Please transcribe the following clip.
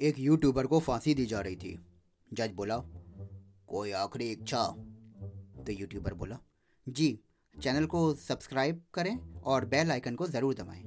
एक यूट्यूबर को फांसी दी जा रही थी। जज बोला, कोई आखिरी इच्छा? तो यूट्यूबर बोला, जी, चैनल को सब्सक्राइब करें और बेल आइकन को ज़रूर दबाएँ।